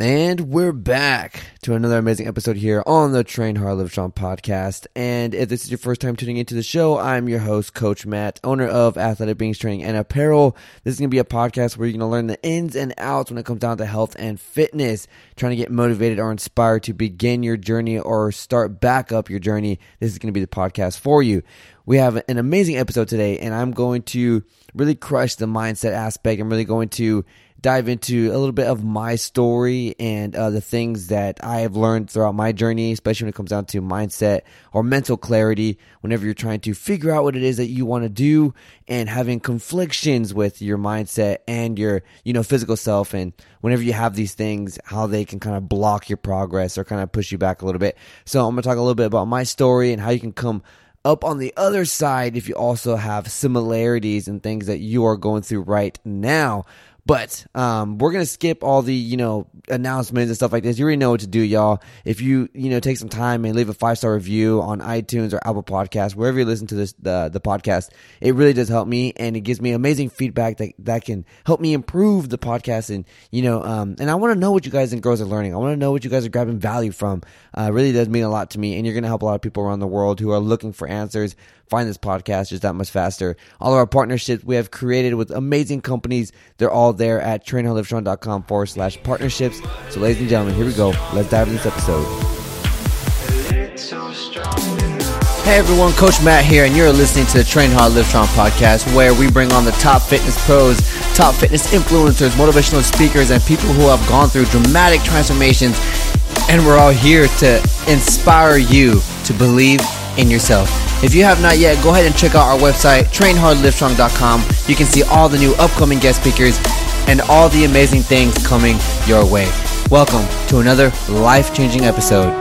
And we're back to another amazing episode here on the Train Hard Live Strong podcast. And if this is your first time tuning into the show, I'm your host, Coach Matt, owner of Athletic Beings Training and Apparel. This is going to be a podcast where you're going to learn the ins and outs when it comes down to health and fitness, trying to get motivated or inspired to begin your journey or start back up your journey. This is going to be the podcast for you. We have an amazing episode today, and I'm going to really crush the mindset aspect. I'm really going to dive into a little bit of my story and uh, the things that I have learned throughout my journey, especially when it comes down to mindset or mental clarity. Whenever you're trying to figure out what it is that you want to do and having conflictions with your mindset and your, you know, physical self, and whenever you have these things, how they can kind of block your progress or kind of push you back a little bit. So I'm gonna talk a little bit about my story and how you can come up on the other side if you also have similarities and things that you are going through right now. But um, we're gonna skip all the you know announcements and stuff like this. You already know what to do, y'all. If you you know take some time and leave a five star review on iTunes or Apple Podcasts, wherever you listen to this the the podcast, it really does help me and it gives me amazing feedback that that can help me improve the podcast. And you know, um, and I want to know what you guys and girls are learning. I want to know what you guys are grabbing value from. Uh, really does mean a lot to me, and you're gonna help a lot of people around the world who are looking for answers find this podcast just that much faster. All of our partnerships we have created with amazing companies, they're all there at trainhardlivestrong.com forward slash partnerships. So, ladies and gentlemen, here we go. Let's dive into this episode. Hey everyone, Coach Matt here, and you're listening to the Train Hard Live Strong podcast, where we bring on the top fitness pros, top fitness influencers, motivational speakers, and people who have gone through dramatic transformations. And we're all here to inspire you to believe in yourself. If you have not yet, go ahead and check out our website, trainhardlivestrong.com. You can see all the new upcoming guest speakers and all the amazing things coming your way. Welcome to another life changing episode.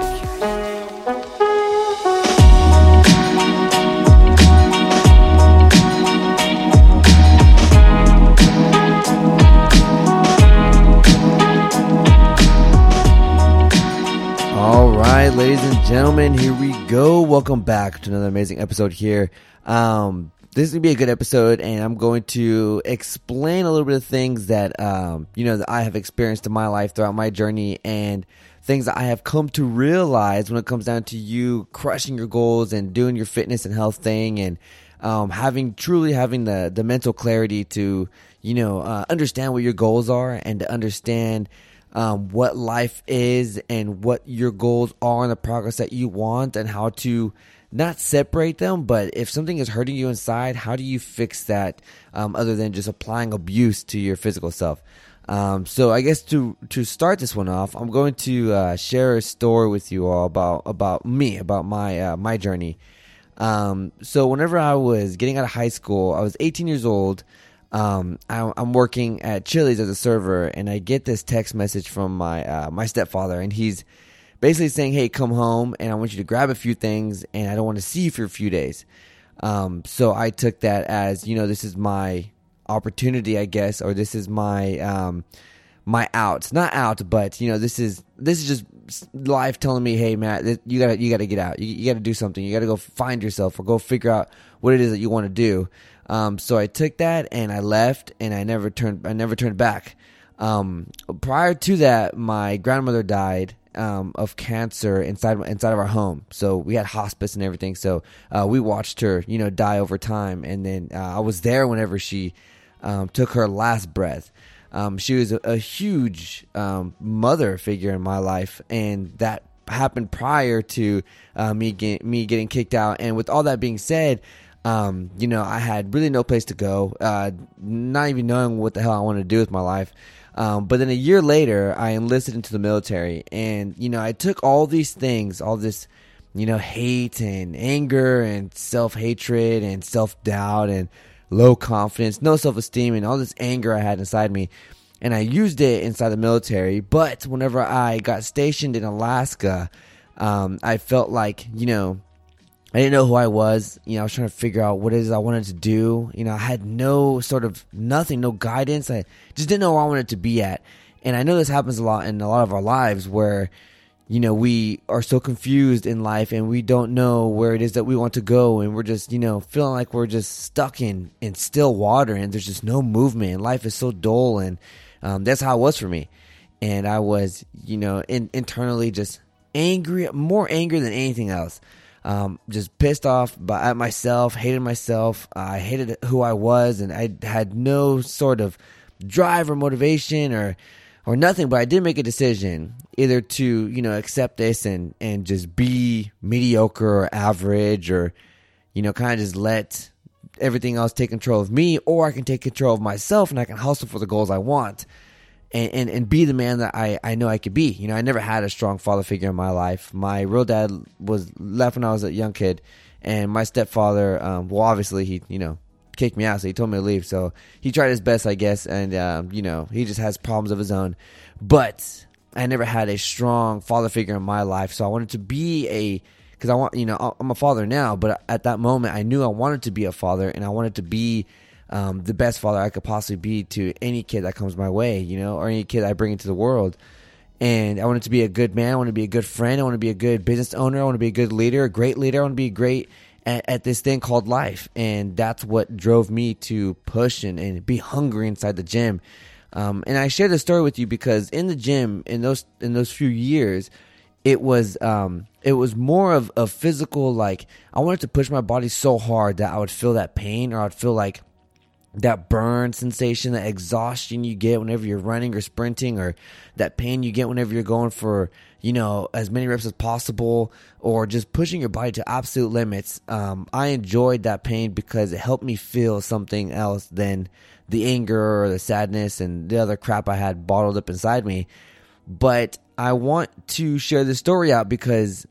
All right, ladies and gentlemen, here we. Welcome back to another amazing episode here. Um, this is gonna be a good episode, and I'm going to explain a little bit of things that um, you know that I have experienced in my life throughout my journey, and things that I have come to realize when it comes down to you crushing your goals and doing your fitness and health thing, and um, having truly having the the mental clarity to you know uh, understand what your goals are and to understand um, what life is and what your goals are and the progress that you want and how to not separate them, but if something is hurting you inside, how do you fix that um, other than just applying abuse to your physical self? Um, so I guess to to start this one off, I'm going to uh, share a story with you all about about me, about my uh, my journey. Um, so whenever I was getting out of high school, I was 18 years old um, I, am working at Chili's as a server, and I get this text message from my uh, my stepfather, and he's basically saying, "Hey, come home, and I want you to grab a few things, and I don't want to see you for a few days." Um, so I took that as you know, this is my opportunity, I guess, or this is my um, my out, not out, but you know, this is this is just life telling me, "Hey, Matt, you gotta you gotta get out, you, you gotta do something, you gotta go find yourself, or go figure out what it is that you want to do." Um, so I took that and I left, and I never turned. I never turned back. Um, prior to that, my grandmother died um, of cancer inside inside of our home. So we had hospice and everything. So uh, we watched her, you know, die over time, and then uh, I was there whenever she um, took her last breath. Um, she was a, a huge um, mother figure in my life, and that happened prior to uh, me get, me getting kicked out. And with all that being said, um, you know, I had really no place to go, uh, not even knowing what the hell I wanted to do with my life. Um, but then a year later, I enlisted into the military, and you know, I took all these things, all this, you know, hate and anger and self hatred and self doubt and low confidence, no self esteem, and all this anger I had inside me, and I used it inside the military. But whenever I got stationed in Alaska, um, I felt like, you know, I didn't know who I was. You know, I was trying to figure out what it is I wanted to do. You know, I had no sort of nothing, no guidance. I just didn't know where I wanted to be at. And I know this happens a lot in a lot of our lives where, you know, we are so confused in life and we don't know where it is that we want to go. And we're just, you know, feeling like we're just stuck in, in still water and there's just no movement. And life is so dull. And um, that's how it was for me. and I was, you know, in, internally just angry, more angry than anything else. Um, just pissed off by, at myself, hated myself. I hated who I was, and I had no sort of drive or motivation or or nothing. But I did make a decision either to you know accept this and and just be mediocre or average, or you know kind of just let everything else take control of me, or I can take control of myself and I can hustle for the goals I want and, and, and be the man that I, I know I could be. You know, I never had a strong father figure in my life. My real dad was left when I was a young kid, and my stepfather, um, well, obviously he, you know, kicked me out, so he told me to leave. So he tried his best, I guess, and um, you know, he just has problems of his own. But I never had a strong father figure in my life, so I wanted to be a because I want, you know, I'm a father now, but at that moment, I knew I wanted to be a father, and I wanted to be um, the best father I could possibly be to any kid that comes my way, you know, or any kid I bring into the world. And I wanted to be a good man. I want to be a good friend. I want to be a good business owner. I want to be a good leader, a great leader. I want to be great at, at this thing called life. And that's what drove me to push and, and be hungry inside the gym. Um, and I share this story with you because in the gym, in those in those few years, it was um, it was more of a physical like I wanted to push my body so hard that I would feel that pain or I'd feel like that burn sensation, that exhaustion you get whenever you're running or sprinting, or that pain you get whenever you're going for, you know, as many reps as possible, or just pushing your body to absolute limits. Um, I enjoyed that pain because it helped me feel something else than the anger or the sadness and the other crap I had bottled up inside me. But I want to share this story out because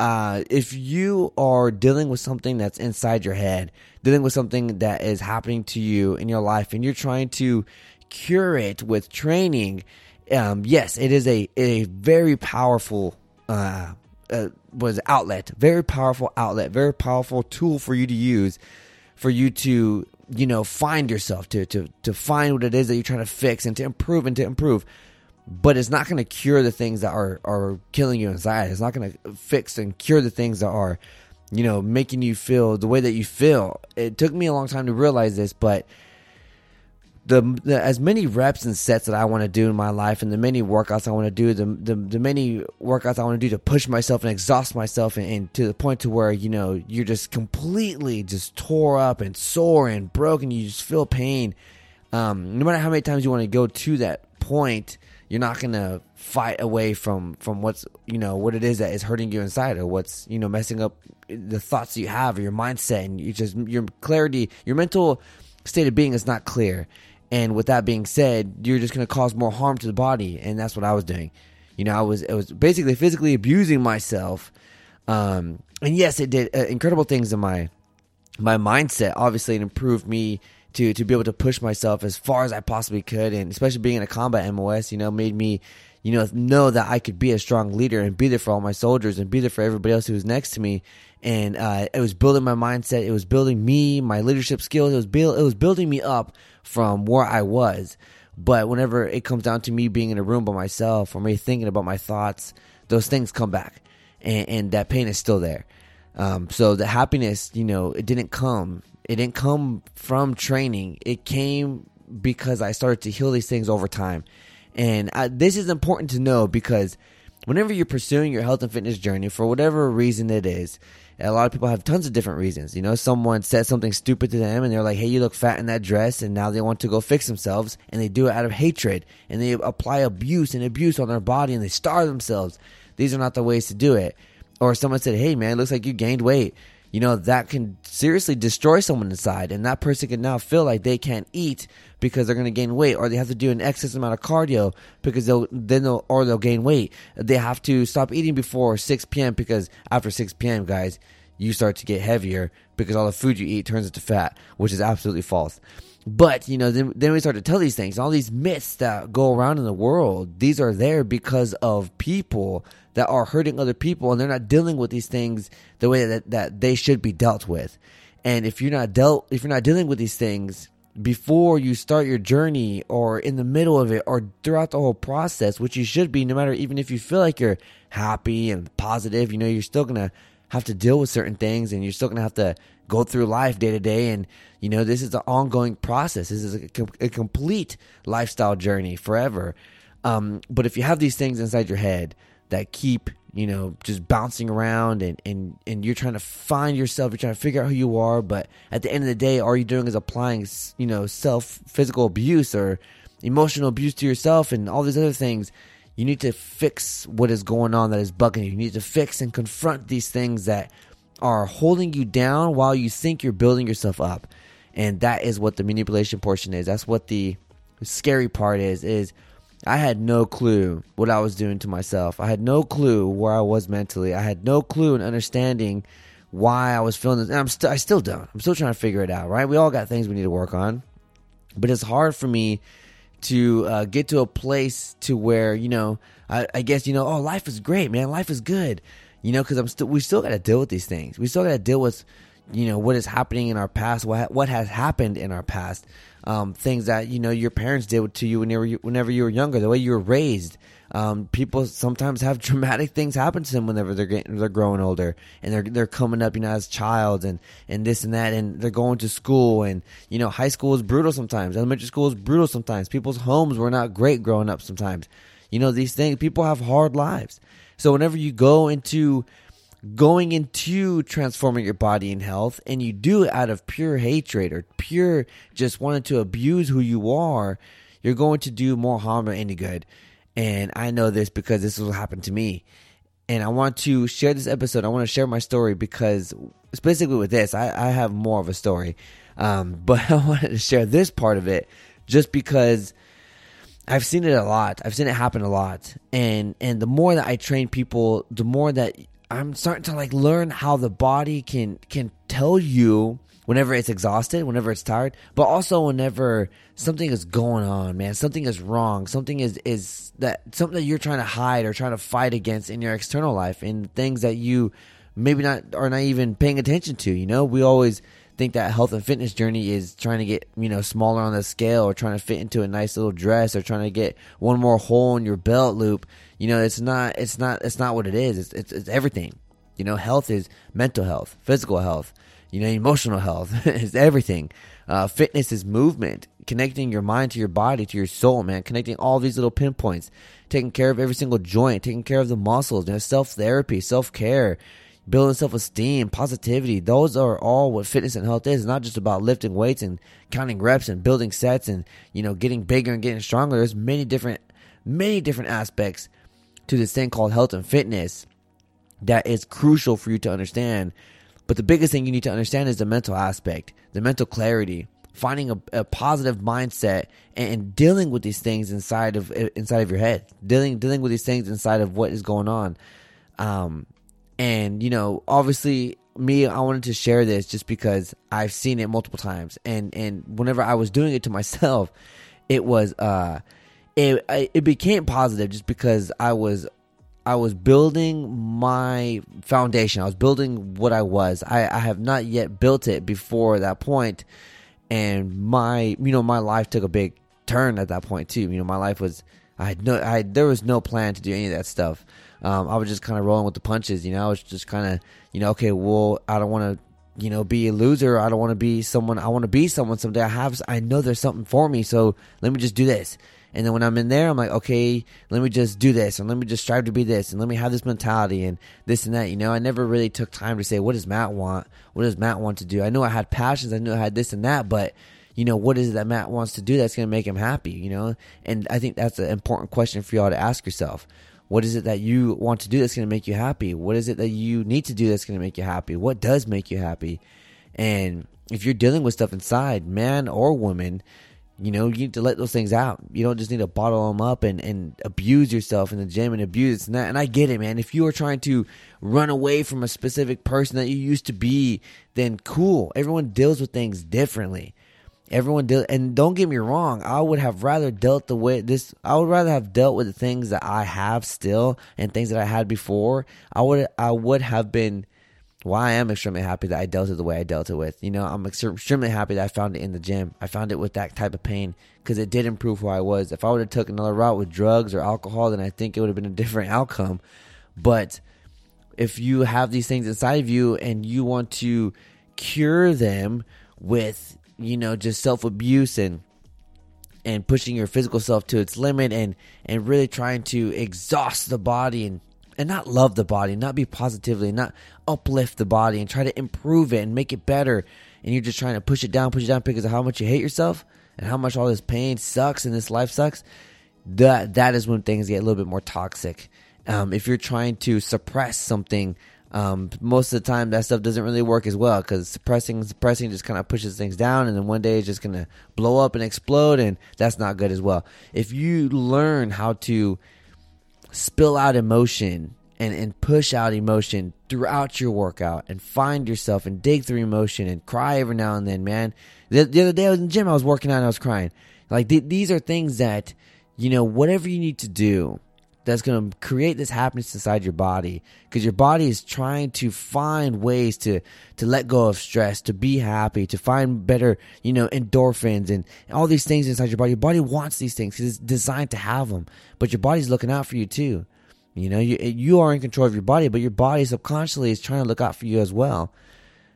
uh, if you are dealing with something that's inside your head, dealing with something that is happening to you in your life, and you're trying to cure it with training, um, yes, it is a a very powerful uh, uh, was outlet, very powerful outlet, very powerful tool for you to use for you to you know find yourself to to to find what it is that you're trying to fix and to improve and to improve but it's not going to cure the things that are are killing you inside. It's not going to fix and cure the things that are, you know, making you feel the way that you feel. It took me a long time to realize this, but the, the as many reps and sets that I want to do in my life, and the many workouts I want to do, the, the the many workouts I want to do to push myself and exhaust myself, and, and to the point to where you know you're just completely just tore up and sore and broken. You just feel pain. Um, no matter how many times you want to go to that point you're not gonna fight away from from what's you know what it is that is hurting you inside or what's you know messing up the thoughts you have or your mindset and you just your clarity your mental state of being is not clear. And with that being said you're just gonna cause more harm to the body. And that's what i was doing. You know i was it was basically physically abusing myself. Um and yes it did uh, incredible things in my my mindset obviously it improved me to to be able to push myself as far as I possibly could, and especially being in a combat MOS, you know, made me, you know, know that I could be a strong leader and be there for all my soldiers and be there for everybody else who was next to me. And uh, it was building my mindset. It was building me, my leadership skills. It was build, it was building me up from where I was. But whenever it comes down to me being in a room by myself or me thinking about my thoughts, those things come back, and, and that pain is still there. Um, so the happiness, you know, it didn't come it didn't come from training. It came because I started to heal these things over time. And I, this is important to know because whenever you're pursuing your health and fitness journey, for whatever reason it is, a lot of people have tons of different reasons. You know, someone said something stupid to them and they're like, hey, you look fat in that dress. And now they want to go fix themselves and they do it out of hatred and they apply abuse and abuse on their body and they starve themselves. These are not the ways to do it. Or someone said, hey, man, it looks like you gained weight you know, that can seriously destroy someone inside. And that person can now feel like they can't eat because they're going to gain weight or they have to do an excess amount of cardio because they'll, then they'll, or they'll gain weight. They have to stop eating before 6 p.m. because after 6 p.m., guys, you start to get heavier because all the food you eat turns into fat, which is absolutely false. But, you know, then, then we start to tell these things, all these myths that go around in the world, these are there because of people that are hurting other people and they're not dealing with these things the way that, that they should be dealt with. And if you're not dealt, if you're not dealing with these things before you start your journey or in the middle of it or throughout the whole process, which you should be, no matter even if you feel like you're happy and positive, you know, you're still going to have to deal with certain things and you're still going to have to go through life day to day. And, you know, this is an ongoing process. This is a, a complete lifestyle journey forever. Um, but if you have these things inside your head that keep you know just bouncing around and and and you're trying to find yourself you're trying to figure out who you are but at the end of the day all you're doing is applying you know self physical abuse or emotional abuse to yourself and all these other things. You need to fix what is going on that is bugging you. You need to fix and confront these things that are holding you down while you think you're building yourself up. And that is what the manipulation portion is. That's what the scary part is is I had no clue what I was doing to myself. I had no clue where I was mentally. I had no clue in understanding why I was feeling this. And I'm st- I still don't. I'm still trying to figure it out, right? We all got things we need to work on. But it's hard for me to uh, get to a place to where, you know, I, I guess, you know, oh, life is great, man. Life is good. You know, because I'm still, we still got to deal with these things. We still got to deal with, you know, what is happening in our past, what, what has happened in our past um, things that you know your parents did to you whenever you, whenever you were younger, the way you were raised. Um, people sometimes have dramatic things happen to them whenever they're getting they're growing older and they're they're coming up, you know, as child and and this and that, and they're going to school and you know, high school is brutal sometimes. Elementary school is brutal sometimes. People's homes were not great growing up sometimes. You know, these things people have hard lives. So whenever you go into going into transforming your body and health and you do it out of pure hatred or pure just wanting to abuse who you are, you're going to do more harm than any good. And I know this because this is what happened to me. And I want to share this episode. I want to share my story because, specifically with this, I, I have more of a story. Um, but I wanted to share this part of it just because I've seen it a lot. I've seen it happen a lot. And and the more that I train people, the more that I'm starting to like learn how the body can can tell you whenever it's exhausted, whenever it's tired, but also whenever something is going on, man, something is wrong, something is is that something that you're trying to hide or trying to fight against in your external life, and things that you maybe not are not even paying attention to. You know, we always think that health and fitness journey is trying to get you know smaller on the scale or trying to fit into a nice little dress or trying to get one more hole in your belt loop you know it's not it's not it's not what it is it's it's, it's everything you know health is mental health physical health you know emotional health is everything uh, fitness is movement connecting your mind to your body to your soul man connecting all these little pinpoints taking care of every single joint taking care of the muscles you know self therapy self care building self esteem, positivity. Those are all what fitness and health is. It's not just about lifting weights and counting reps and building sets and, you know, getting bigger and getting stronger. There's many different, many different aspects to this thing called health and fitness that is crucial for you to understand. But the biggest thing you need to understand is the mental aspect, the mental clarity, finding a, a positive mindset and, dealing with these things inside of inside of your head, dealing dealing with these things inside of what is going on. Um, and, you know, obviously me, I wanted to share this just because I've seen it multiple times. And, and whenever I was doing it to myself, it was, uh, it, it became positive just because I was I was building my foundation. I was building what I was. I, I, have not yet built it before that point, and my you know my life took a big turn at that point too. You know my life was I had no I there was no plan to do any of that stuff um, I was just kind of rolling with the punches. You know, I was just kind of, you know, okay, well, I don't want to, you know, be a loser. I don't want to be someone. I want to be someone someday. I have, I know there's something for me. So let me just do this. And then when I'm in there, I'm like, okay, let me just do this and let me just strive to be this and let me have this mentality and this and that. You know, I never really took time to say, what does Matt want? What does Matt want to do? I know I had passions. I knew I had this and that, but you know, what is it that Matt wants to do that's going to make him happy, you know? And I think that's an important question for y'all to ask yourself. What is it that you want to do that's going to make you happy? What is it that you need to do that's going to make you happy? What does make you happy? And if you're dealing with stuff inside, man or woman, you know, you need to let those things out. You don't just need to bottle them up and, and abuse yourself in the gym and abuse and that. And I get it, man. If you are trying to run away from a specific person that you used to be, then cool. Everyone deals with things differently. Everyone deal, and don't get me wrong. I would have rather dealt the way this. I would rather have dealt with the things that I have still and things that I had before. I would, I would have been. Well, I am extremely happy that I dealt it the way I dealt it with. You know, I'm extremely happy that I found it in the gym. I found it with that type of pain because it did improve who I was. If I would have took another route with drugs or alcohol, then I think it would have been a different outcome. But if you have these things inside of you and you want to cure them with you know, just self abuse and and pushing your physical self to its limit and and really trying to exhaust the body and and not love the body, not be positively, not uplift the body and try to improve it and make it better. And you're just trying to push it down, push it down because of how much you hate yourself and how much all this pain sucks and this life sucks. That that is when things get a little bit more toxic. Um, if you're trying to suppress something, um, most of the time that stuff doesn't really work as well because suppressing suppressing just kind of pushes things down, and then one day it's just gonna blow up and explode, and that's not good as well. If you learn how to spill out emotion and, and push out emotion throughout your workout and find yourself and dig through emotion and cry every now and then, man. The, the other day I was in the gym, I was working out and I was crying. Like th- these are things that, you know, whatever you need to do that's going to create this happiness inside your body because your body is trying to find ways to to let go of stress to be happy to find better you know endorphins and all these things inside your body. Your body wants these things because it's designed to have them but your body's looking out for you too. You know you you are in control of your body but your body subconsciously is trying to look out for you as well.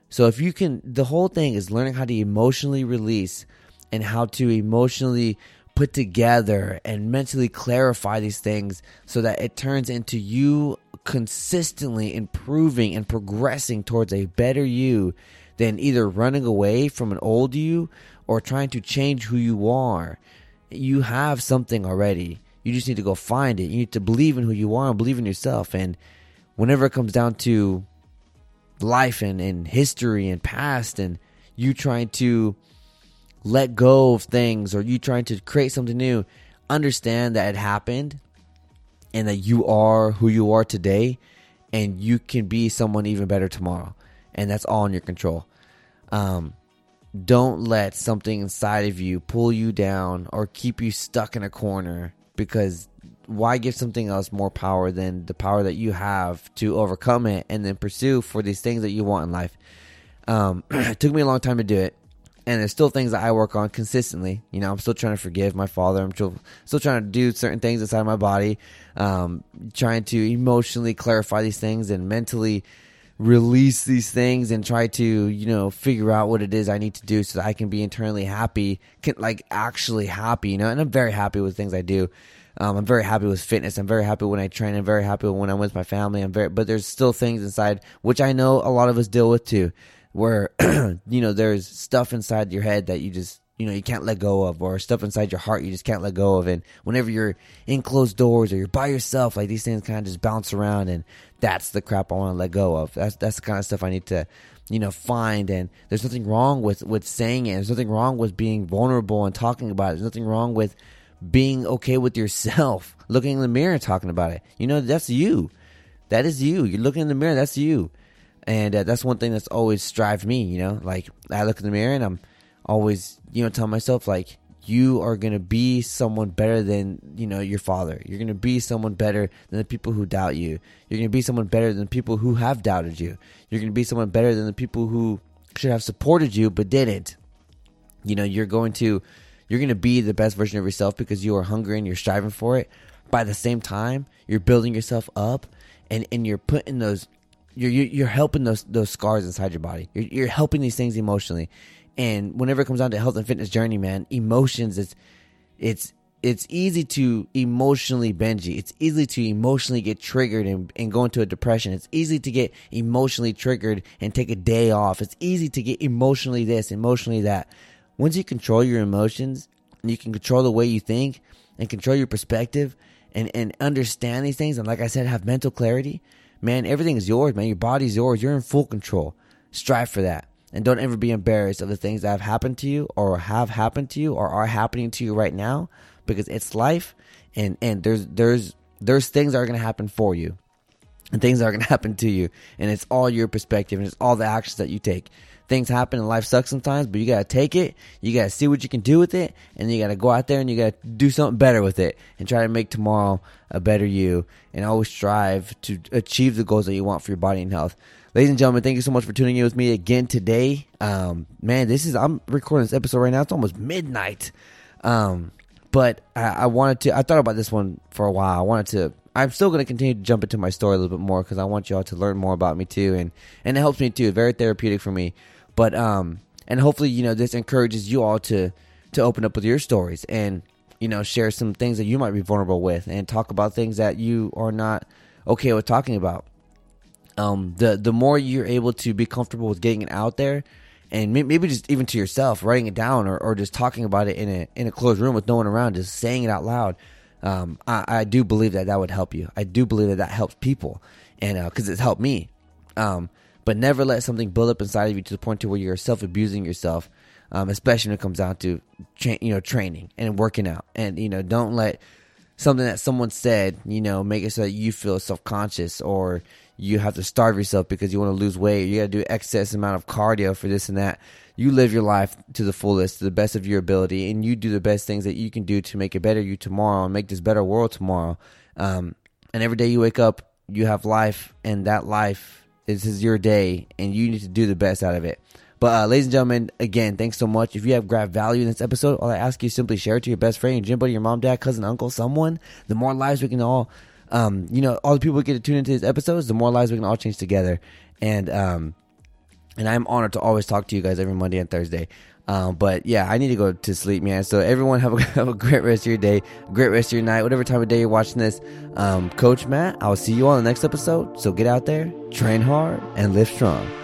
So if you can the whole thing is learning how to emotionally release and how to emotionally put together and mentally clarify these things so that it turns into you consistently improving and progressing towards a better you than either running away from an old you or trying to change who you are. You have something already. You just need to go find it. You need to believe in who you are and believe in yourself. And whenever it comes down to life and, and history and past and you trying to let go of things or you trying to create something new, understand that it happened and that you are who you are today and you can be someone even better tomorrow. And that's all in your control. Um, don't let something inside of you pull you down or keep you stuck in a corner because why give something else more power than the power that you have to overcome it and then pursue for these things that you want in life? Um, it took me a long time to do it and there's still things that I work on consistently. You know, I'm still trying to forgive my father. I'm still, still trying to do certain things inside of my body, um, trying to emotionally clarify these things and mentally release these things and try to, you know, figure out what it is I need to do so that I can be internally happy, can, like actually happy, you know, and I'm very happy with things I do. Um, I'm very happy with fitness. I'm very happy when I train. I'm very happy when I'm with my family. I'm very, but there's still things inside which I know a lot of us deal with too where you know there's stuff inside your head that you just you know you can't let go of or stuff inside your heart you just can't let go of. And whenever you're in closed doors or you're by yourself like these things kind of just bounce around and that's the crap I want to let go of. That's that's the kind of stuff I need to you know find. And there's nothing wrong with with saying it. There's nothing wrong with being vulnerable and talking about it. There's nothing wrong with being okay with yourself looking in the mirror and talking about it. You know that's you. That is you. You're looking in the mirror that's you and uh, that's one thing that's always strived me. You know, like I look in the mirror and I'm always, you know, telling myself like, you are gonna be someone better than you know your father. You're gonna be someone better than the people who doubt you. You're gonna be someone better than people who have doubted you. You're gonna be someone better than the people who should have supported you but didn't. You know, you're going to you're going to be the best version of yourself because you are hungry and you're striving for it. By the same time, you're building yourself up and, and you're putting those you're you're helping those those scars inside your body. You're, you're helping these things emotionally, and whenever it comes down to health and fitness journey, man, emotions it's it's it's easy to emotionally benji. It's easy to emotionally get triggered and, and go into a depression. It's easy to get emotionally triggered and take a day off. It's easy to get emotionally this, emotionally that. Once you control your emotions, and you can control the way you think and control your perspective and, and understand these things, and like I said, have mental clarity, man, everything is yours, man. Your body's yours. You're in full control. Strive for that. And don't ever be embarrassed of the things that have happened to you or have happened to you or are happening to you right now because it's life and, and there's there's there's things that are gonna happen for you and things are gonna happen to you. And it's all your perspective and it's all the actions that you take things happen and life sucks sometimes, but you gotta take it. You gotta see what you can do with it, and you gotta go out there and you gotta do something better with it and try to make tomorrow a better you and always strive to achieve the goals that you want for your body and health. Ladies and gentlemen, thank you so much for tuning in with me again today. Um, man, this is I'm recording this episode right now. It's almost midnight. Um, but I, I wanted to. I thought about this one for a while. I wanted to I'm still going to continue to jump into my story a little bit more because I want y'all to learn more about me too, and and it helps me too. Very therapeutic for me. But um, and hopefully, you know, this encourages you all to to open up with your stories and you know share some things that you might be vulnerable with and talk about things that you are not okay with talking about. Um, the the more you're able to be comfortable with getting it out there, and maybe just even to yourself, writing it down or, or just talking about it in a in a closed room with no one around, just saying it out loud. Um, I, I do believe that that would help you. I do believe that that helps people, and because uh, it's helped me. Um, but never let something build up inside of you to the point to where you're self abusing yourself, um, especially when it comes down to tra- you know training and working out. And you know, don't let something that someone said you know make it so that you feel self conscious or you have to starve yourself because you want to lose weight. You got to do excess amount of cardio for this and that. You live your life to the fullest, to the best of your ability, and you do the best things that you can do to make a better you tomorrow and make this better world tomorrow. Um, and every day you wake up, you have life, and that life this is your day, and you need to do the best out of it. But uh, ladies and gentlemen, again, thanks so much. If you have grabbed value in this episode, all I ask you is simply share it to your best friend, your gym buddy, your mom, dad, cousin, uncle, someone. The more lives we can all, um, you know, all the people get to tune into these episodes, the more lives we can all change together. And um, and I'm honored to always talk to you guys every Monday and Thursday. Um, but yeah, I need to go to sleep, man. So everyone have a, have a great rest of your day, great rest of your night, whatever time of day you're watching this. Um, Coach Matt, I'll see you on the next episode. So get out there, train hard, and live strong.